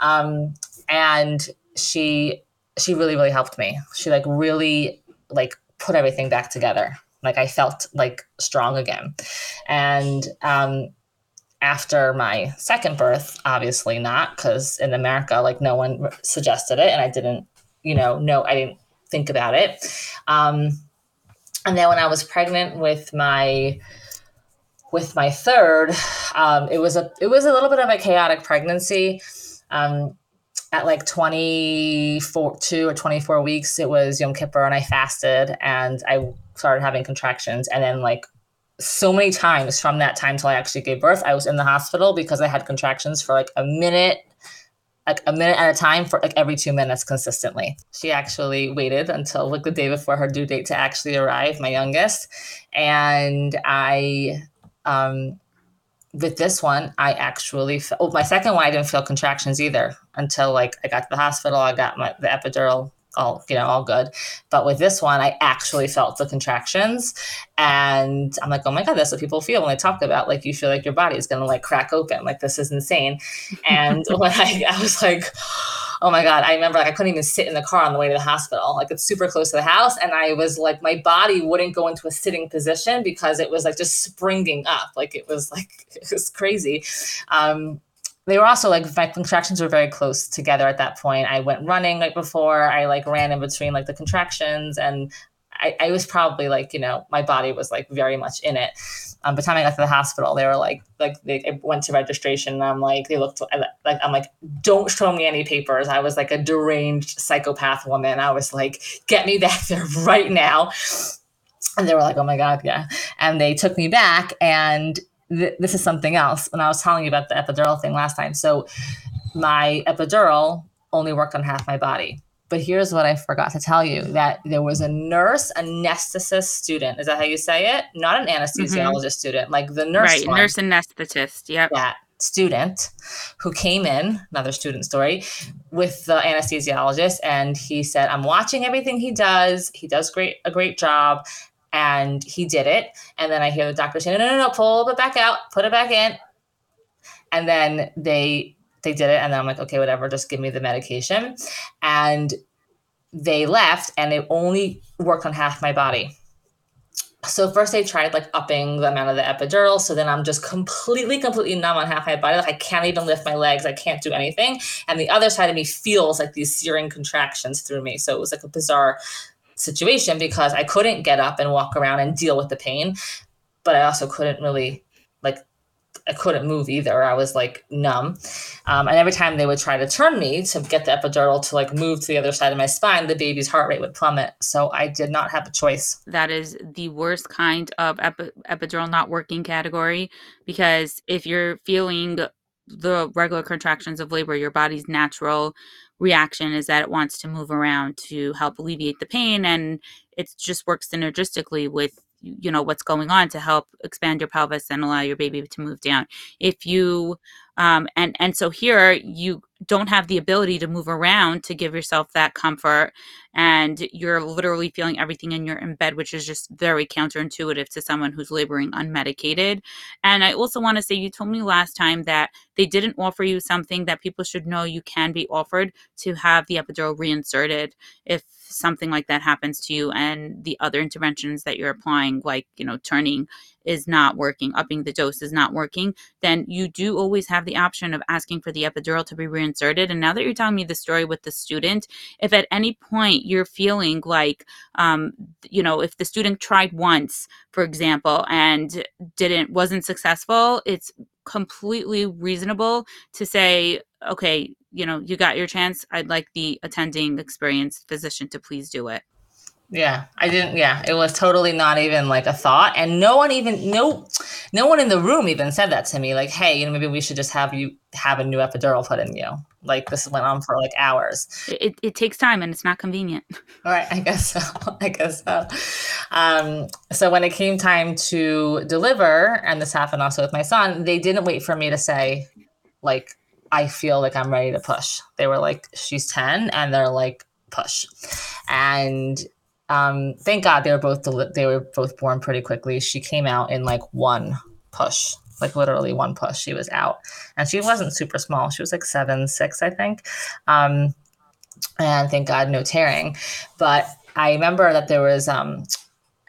Speaker 1: Um and she she really really helped me. She like really like put everything back together like I felt like strong again. And um, after my second birth, obviously not, because in America, like no one suggested it, and I didn't, you know, no, I didn't think about it. Um, and then when I was pregnant with my with my third, um, it was a it was a little bit of a chaotic pregnancy. Um, at like 24 two or 24 weeks it was yom kippur and i fasted and i started having contractions and then like so many times from that time till i actually gave birth i was in the hospital because i had contractions for like a minute like a minute at a time for like every two minutes consistently. She actually waited until like the day before her due date to actually arrive, my youngest. And I um with this one, I actually felt oh, my second one, I didn't feel contractions either until like I got to the hospital. I got my the epidural all you know all good. But with this one i actually felt the contractions. And i'm like oh my god that's what people feel when they talk about like you feel like your body is gonna like crack open like this is insane. And when I, I was like oh my god i remember like i couldn't even sit in the car on the way to the hospital. Like it's super close to the house. And i was like my body wouldn't go into a sitting position because it was like just springing up. Like it was like it was crazy. Um they were also like my contractions were very close together at that point i went running like before i like ran in between like the contractions and I, I was probably like, you know, my body was like very much in it. Um, by the time I got to the hospital, they were like, like they went to registration, and I'm like, they looked like I'm like, don't show me any papers. I was like a deranged psychopath woman. I was like, get me back there right now. And they were like, oh my god, yeah. And they took me back, and th- this is something else. And I was telling you about the epidural thing last time. So my epidural only worked on half my body. But here's what I forgot to tell you that there was a nurse anesthetist student. Is that how you say it? Not an anesthesiologist mm-hmm. student, like the nurse.
Speaker 2: Right, one. nurse anesthetist. Yep.
Speaker 1: That student who came in, another student story, with the anesthesiologist, and he said, "I'm watching everything he does. He does great a great job." And he did it. And then I hear the doctor saying, no, no, no, no, pull it back out, put it back in. And then they they did it. And then i'm like okay whatever just give me the medication. And they left and it only worked on half my body. So first they tried like upping the amount of the epidural. So then i'm just completely completely numb on half my body. Like i can't even lift my legs. I can't do anything. And the other side of me feels like these searing contractions through me. So it was like a bizarre situation because i couldn't get up and walk around and deal with the pain but i also couldn't really like I couldn't move either. I was like numb. Um, and every time they would try to turn me to get the epidural to like move to the other side of my spine, the baby's heart rate would plummet. So I did not have a choice.
Speaker 2: That is the worst kind of epi- epidural not working category because if you're feeling the regular contractions of labor, your body's natural reaction is that it wants to move around to help alleviate the pain and it just works synergistically with you know what's going on to help expand your pelvis and allow your baby to move down. If you um, and and so here you don't have the ability to move around to give yourself that comfort and you're literally feeling everything and you're in bed which is just very counterintuitive to someone who's laboring unmedicated. And i also want to say you told me last time that they didn't offer you something that people should know you can be offered to have the epidural reinserted if something like that happens to you and the other interventions that you're applying like you know turning is not working, upping the dose is not working, then you do always have the option of asking for the epidural to be reinserted. And now that you're telling me the story with the student, if at any point you're feeling like, um, you know, if the student tried once, for example, and didn't wasn't successful, it's completely reasonable to say, okay, you know, you got your chance. I'd like the attending experienced physician to please do it.
Speaker 1: Yeah, I didn't. Yeah, it was totally not even like a thought, and no one even no, no one in the room even said that to me. Like, hey, you know, maybe we should just have you have a new epidural put in you. Like this went on for like hours.
Speaker 2: It, it takes time and it's not convenient.
Speaker 1: All right, I guess so. I guess so. Um, so when it came time to deliver, and this happened also with my son, they didn't wait for me to say, like, I feel like I'm ready to push. They were like, she's ten, and they're like, push, and um, thank God they were both deli- they were both born pretty quickly. She came out in like one push, like literally one push. She was out, and she wasn't super small. She was like seven six, I think. Um, and thank God no tearing. But I remember that there was um,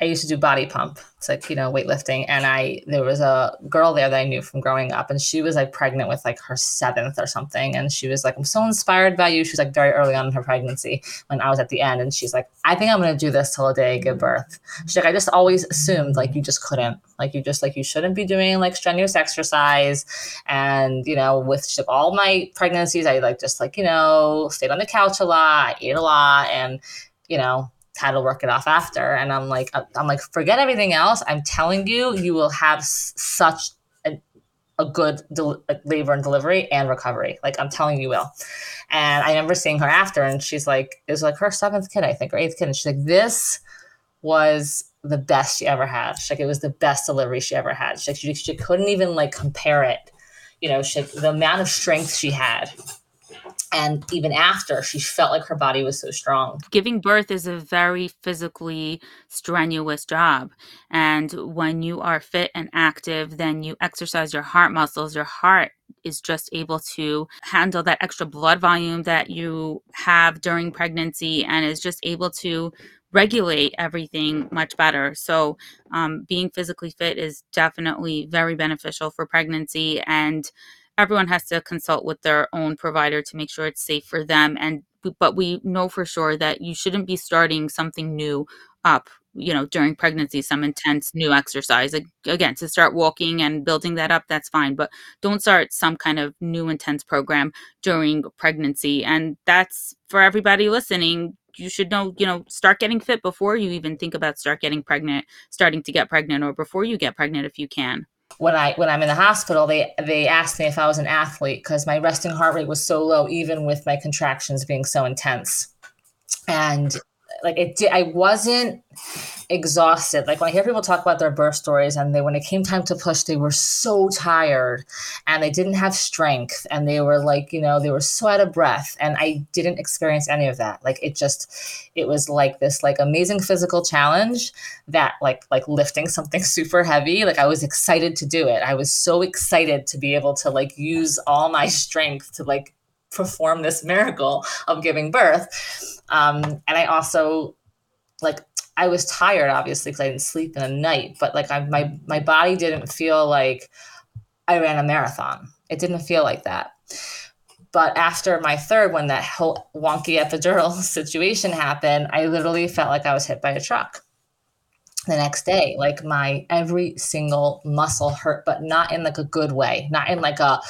Speaker 1: I used to do body pump. It's like, you know, weightlifting. And I, there was a girl there that I knew from growing up, and she was like pregnant with like her seventh or something. And she was like, I'm so inspired by you. She was like very early on in her pregnancy when I was at the end. And she's like, I think I'm going to do this till the day I give birth. She's like, I just always assumed like you just couldn't. Like you just like, you shouldn't be doing like strenuous exercise. And, you know, with like, all my pregnancies, I like just like, you know, stayed on the couch a lot, I ate a lot. And, you know, how to work it off after. And I'm like, uh, I'm like, forget everything else. I'm telling you, you will have s- such a, a good del- labor and delivery and recovery. Like I'm telling you, will. And I remember seeing her after, and she's like, it was like her seventh kid, I think, or eighth kid. And she's like, this was the best she ever had. She's like, it was the best delivery she ever had. She's like, she, she couldn't even like compare it. You know, she, the amount of strength she had and even after she felt like her body was so strong
Speaker 2: giving birth is a very physically strenuous job and when you are fit and active then you exercise your heart muscles your heart is just able to handle that extra blood volume that you have during pregnancy and is just able to regulate everything much better. So, um, being physically fit is definitely very beneficial for pregnancy and everyone has to consult with their own provider to make sure it's safe for them and but we know for sure that you shouldn't be starting something new up you know during pregnancy some intense new exercise. Again to start walking and building that up that's fine but don't start some kind of new intense program during pregnancy and that's for everybody listening. You should know you know start getting fit before you even think about start getting pregnant starting to get pregnant or before you get pregnant if you can
Speaker 1: when I when I'm in the hospital, they they asked me if I was an athlete because my resting heart rate was so low, even with my contractions being so intense. And like it did, I wasn't exhausted. Like when I hear people talk about their birth stories and they when it came time to push, they were so tired and they didn't have strength and they were like, you know, they were so out of breath. And I didn't experience any of that. Like it just it was like this like amazing physical challenge that like like lifting something super heavy. Like I was excited to do it. I was so excited to be able to like use all my strength to like perform this miracle of giving birth. Um, and I also like I was tired, obviously, because I didn't sleep in a night. But like I, my my body didn't feel like I ran a marathon. It didn't feel like that. But after my third, when that whole wonky epidural situation happened, I literally felt like I was hit by a truck. The next day, like my every single muscle hurt, but not in like a good way, not in like a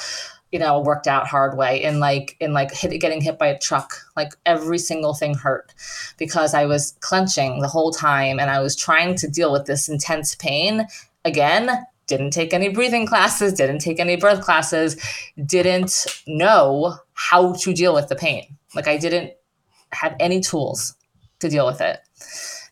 Speaker 1: you know, worked out hard way in like in like hit, getting hit by a truck. Like every single thing hurt because I was clenching the whole time and I was trying to deal with this intense pain. Again, didn't take any breathing classes, didn't take any birth classes, didn't know how to deal with the pain. Like I didn't have any tools to deal with it.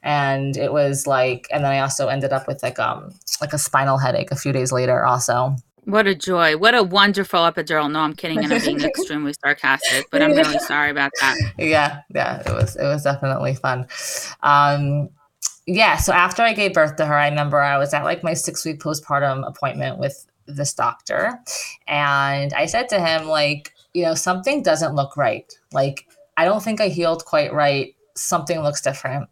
Speaker 1: And it was like, and then I also ended up with like um like a spinal headache a few days later also
Speaker 2: what a joy. What a wonderful epidural. No, I'm kidding and I'm being extremely sarcastic, but I'm really sorry about that.
Speaker 1: Yeah, yeah, it was it was definitely fun. Um yeah, so after I gave birth to her, I remember I was at like my 6 week postpartum appointment with this doctor and I said to him like, you know, something doesn't look right. Like I don't think I healed quite right. Something looks different.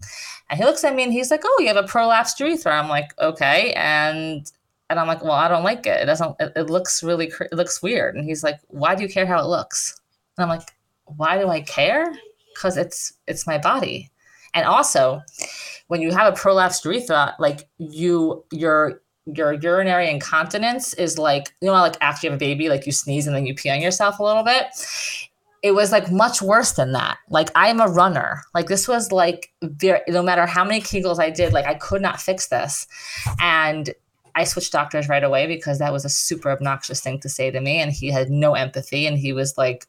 Speaker 1: And he looks at me and he's like, "Oh, you have a prolapsed urethra." I'm like, "Okay." And and I'm like, well, I don't like it. It doesn't, it, it looks really, it looks weird. And he's like, why do you care how it looks? And I'm like, why do I care? Because it's, it's my body. And also, when you have a prolapsed urethra, like you, your, your urinary incontinence is like, you know, like after you have a baby, like you sneeze and then you pee on yourself a little bit. It was like much worse than that. Like I'm a runner. Like this was like very, no matter how many Kegels I did, like I could not fix this. And I switched doctors right away because that was a super obnoxious thing to say to me. And he had no empathy and he was like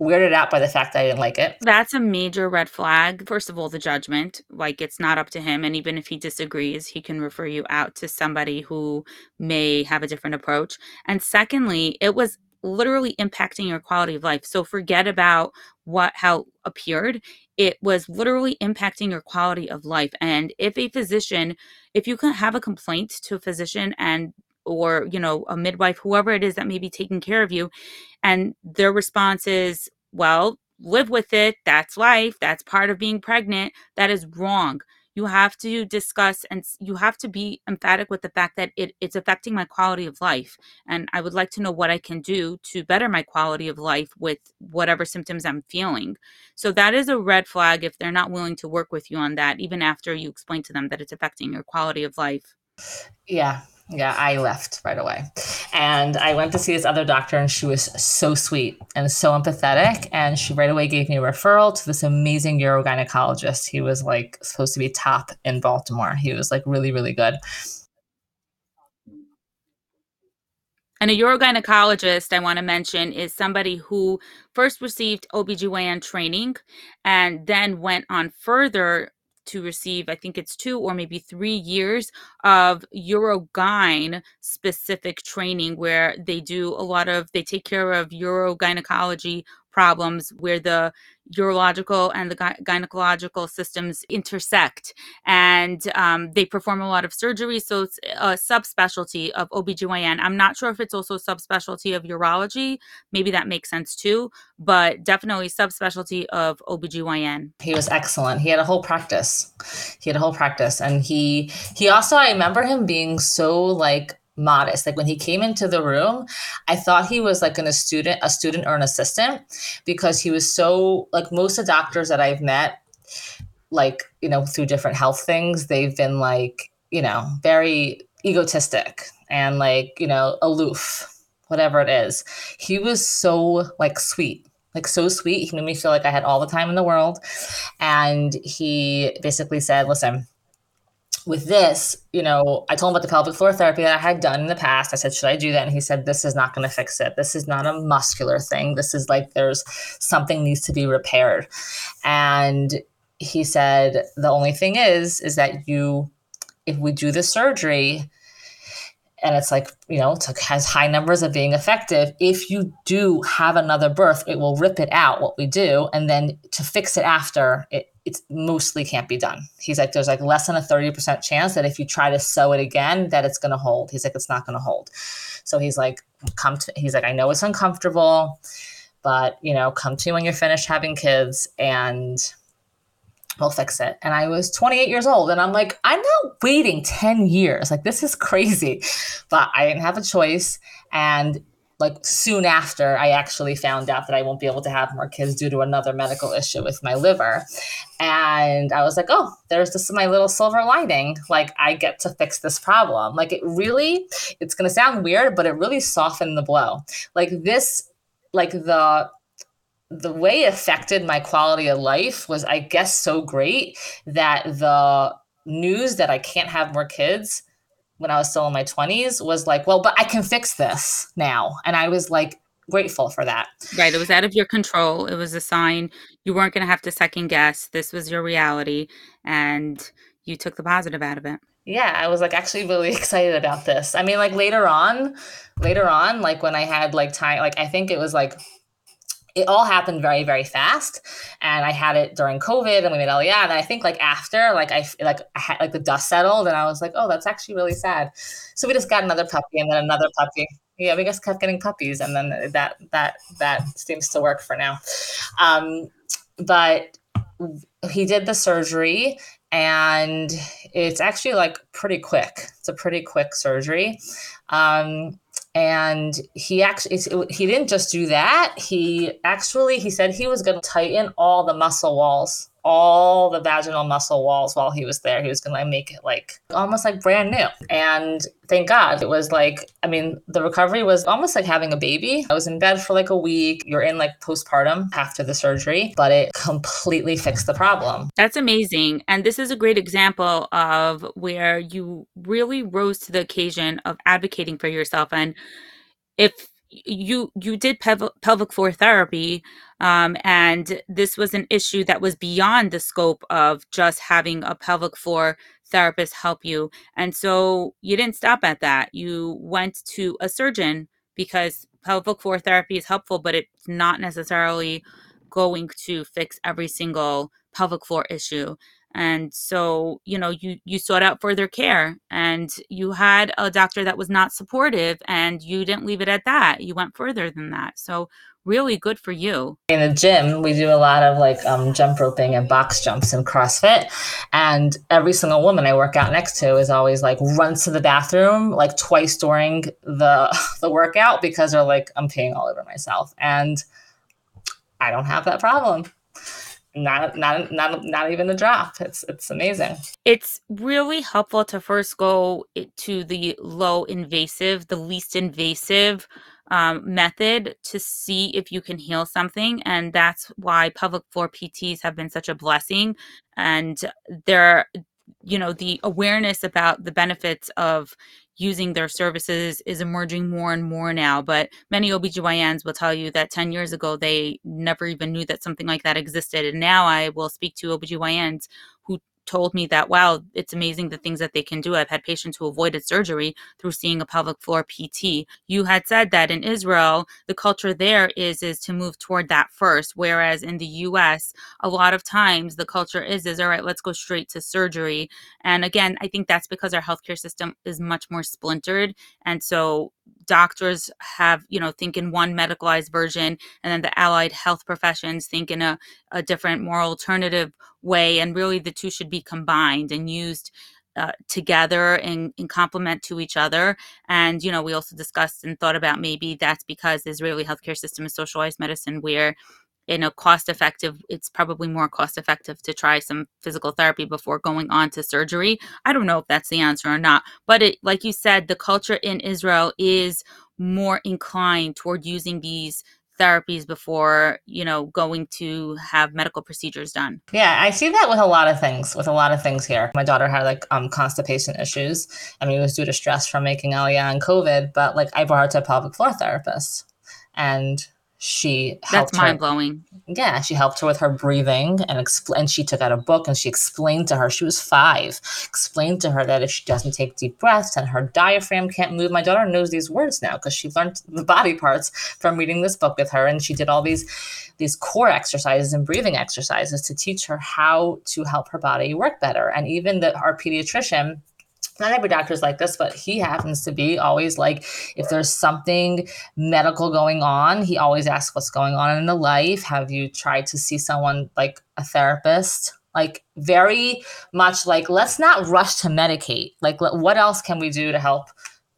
Speaker 1: weirded out by the fact that I didn't like it.
Speaker 2: That's a major red flag. First of all, the judgment. Like it's not up to him. And even if he disagrees, he can refer you out to somebody who may have a different approach. And secondly, it was literally impacting your quality of life. So forget about what how appeared it was literally impacting your quality of life. And if a physician if you can have a complaint to a physician and or you know a midwife whoever it is that may be taking care of you and their response is well live with it. That's life. That's part of being pregnant. That is wrong you have to discuss and you have to be emphatic with the fact that it, it's affecting my quality of life and i would like to know what i can do to better my quality of life with whatever symptoms i'm feeling. So that is a red flag if they're not willing to work with you on that even after you explain to them that it's affecting your quality of life.
Speaker 1: Yeah yeah, I left right away. And I went to see this other doctor, and she was so sweet and so empathetic. And she right away gave me a referral to this amazing urogynecologist. He was like supposed to be top in Baltimore. He was like really, really good.
Speaker 2: And a urogynecologist, I want to mention, is somebody who first received OBGYN training and then went on further to receive, I think it's two or maybe three years of Urogyne specific training where they do a lot of, they take care of urogynecology problems where the urological and the gy- gynecological systems intersect. And um, they perform a lot of surgery so it's a subspecialty of obgyn i'm not sure if it's also a subspecialty of urology. Maybe that makes sense too but definitely subspecialty of obgyn
Speaker 1: he was excellent. He had a whole practice. He had a whole practice. And he he also i remember him being so like modest. Like when he came into the room, I thought he was like an, a student, a student or an assistant because he was so like most of the doctors that I've met, like, you know, through different health things, they've been like, you know, very egotistic and like, you know, aloof, whatever it is. He was so like sweet like so sweet. He made me feel like I had all the time in the world. And he basically said, listen, with this, you know, I told him about the pelvic floor therapy that I had done in the past. I said, should I do that? And he said, this is not going to fix it. This is not a muscular thing. This is like there's something needs to be repaired. And he said, the only thing is, is that you, if we do the surgery, and it's like you know it has high numbers of being effective if you do have another birth it will rip it out what we do and then to fix it after it it's mostly can't be done he's like there's like less than a 30% chance that if you try to sew it again that it's going to hold he's like it's not going to hold so he's like come to he's like i know it's uncomfortable but you know come to when you're finished having kids and we'll fix it. And I was 28 years old and I'm like, I'm not waiting 10 years. Like, this is crazy. But I didn't have a choice. And like soon after, I actually found out that I won't be able to have more kids due to another medical issue with my liver. And I was like, oh, there's this my little silver lining. Like, I get to fix this problem. Like, it really, it's to sound weird, but it really softened the blow. Like, this, like the the way it affected my quality of life was, I guess, so great that the news that I can't have more kids when I was still in my 20s was like, well, but I can fix this now. And I was like grateful for that.
Speaker 2: Right. It was out of your control. It was a sign you weren't going to have to second guess. This was your reality. And you took the positive out of it.
Speaker 1: Yeah, I was like actually really excited about this. I mean, like later on, later on, like when I had like time, like I think it was like it all happened very very fast. And i had it during covid and we made Aliyah and i think like after like i like I had like the dust settled and i was like oh that's actually really sad. So we just got another puppy and then another puppy. Yeah we just kept getting puppies and then that that that seems to work for now. Um but he did the surgery and it's actually like pretty quick. It's a pretty quick surgery um and he actually he didn't just do that. He actually he said he was going to tighten all the muscle walls all the vaginal muscle walls while he was there. He was going to make it like almost like brand new. And thank god it was like i mean the recovery was almost like having a baby. I was in bed for like a week. You're in like postpartum after the surgery but it completely fixed the problem.
Speaker 2: That's amazing. And this is a great example of where you really rose to the occasion of advocating for yourself. And if you you did pelvic floor therapy um, and this was an issue that was beyond the scope of just having a pelvic floor therapist help you. And so you didn't stop at that. You went to a surgeon because pelvic floor therapy is helpful but it's not necessarily going to fix every single pelvic floor issue and so you know you you sought out further care and you had a doctor that was not supportive and you didn't leave it at that. You went further than that. So really good for you.
Speaker 1: In the gym we do a lot of like um, jump roping and box jumps and crossfit. And every single woman i work out next to is always like runs to the bathroom like twice during the the workout because they're like i'm peeing all over myself. And i don't have that problem not not not not even a drop it's it's amazing.
Speaker 2: It's really helpful to first go to the low invasive the least invasive um, method to see if you can heal something and that's why pelvic floor pts have been such a blessing. And they're you know the awareness about the benefits of using their services is emerging more and more now. But many OBGYNs will tell you that 10 years ago, they never even knew that something like that existed. And now I will speak to OBGYNs who told me that wow it's amazing the things that they can do. I've had patients who avoided surgery through seeing a pelvic floor pt you had said that in israel the culture there is is to move toward that first whereas in the us a lot of times the culture is is all right let's go straight to surgery. And again i think that's because our healthcare system is much more splintered and so doctors have you know think in one medicalized version and then the allied health professions think in a, a different more alternative way and really the two should be combined and used uh, together and, in complement to each other. And, you know, we also discussed and thought about maybe that's because the Israeli healthcare system is socialized medicine where in a cost effective it's probably more cost effective to try some physical therapy before going on to surgery. I don't know if that's the answer or not but it like you said the culture in israel is more inclined toward using these therapies before you know going to have medical procedures done.
Speaker 1: Yeah i see that with a lot of things with a lot of things here. My daughter had like um constipation issues. I mean it was due to stress from making aliyah and covid but like i brought her to a pelvic floor therapist and she
Speaker 2: helped that's mind blowing.
Speaker 1: Yeah, she helped her with her breathing and explain. She took out a book and she explained to her. She was five. Explained to her that if she doesn't take deep breaths and her diaphragm can't move. My daughter knows these words now because she learned the body parts from reading this book with her, and she did all these these core exercises and breathing exercises to teach her how to help her body work better. And even the our pediatrician not every doctor is like this, but he happens to be always like, if there's something medical going on, he always asks what's going on in the life. Have you tried to see someone like a therapist? Like, very much like, let's not rush to medicate. Like, what else can we do to help?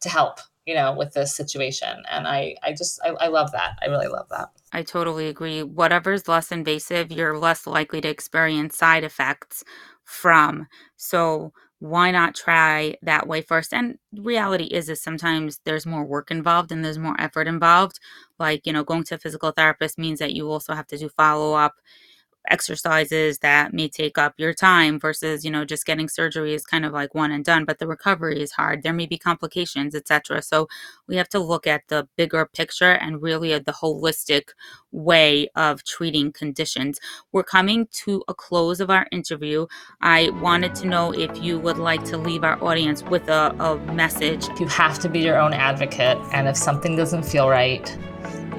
Speaker 1: To help, you know, with this situation. And I, I just, I, I love that. I really love that.
Speaker 2: I totally agree. Whatever's less invasive, you're less likely to experience side effects from. So, why not try that way first? And reality is is sometimes there's more work involved and there's more effort involved. Like you know going to a physical therapist means that you also have to do follow up exercises that may take up your time versus you know just getting surgery is kind of like one and done but the recovery is hard. There may be complications etc so we have to look at the bigger picture and really the holistic way of treating conditions. We're coming to a close of our interview. I wanted to know if you would like to leave our audience with a, a message.
Speaker 1: You have to be your own advocate and if something doesn't feel right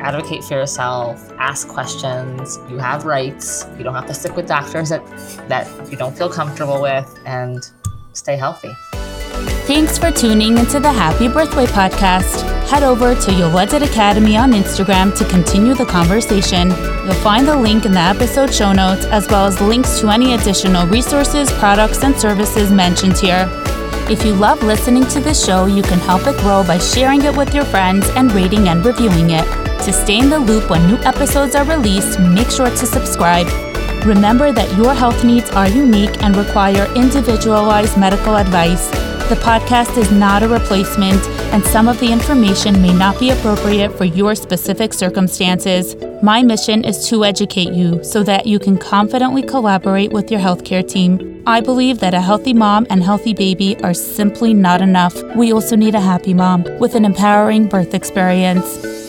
Speaker 1: advocate for yourself, ask questions. You have rights. You don't have to stick with doctors that, that you don't feel comfortable with, and stay healthy.
Speaker 2: Thanks for tuning into the Happy Birthway podcast. Head over to Yoledet Academy on Instagram to continue the conversation. You'll find the link in the episode show notes, as well as links to any additional resources, products, and services mentioned here. If you love listening to the show, you can help it grow by sharing it with your friends and rating and reviewing it. To stay in the loop when new episodes are released, make sure to subscribe. Remember that your health needs are unique and require individualized medical advice. The podcast is not a replacement, and some of the information may not be appropriate for your specific circumstances. My mission is to educate you so that you can confidently collaborate with your healthcare team. I believe that a healthy mom and healthy baby are simply not enough. We also need a happy mom with an empowering birth experience.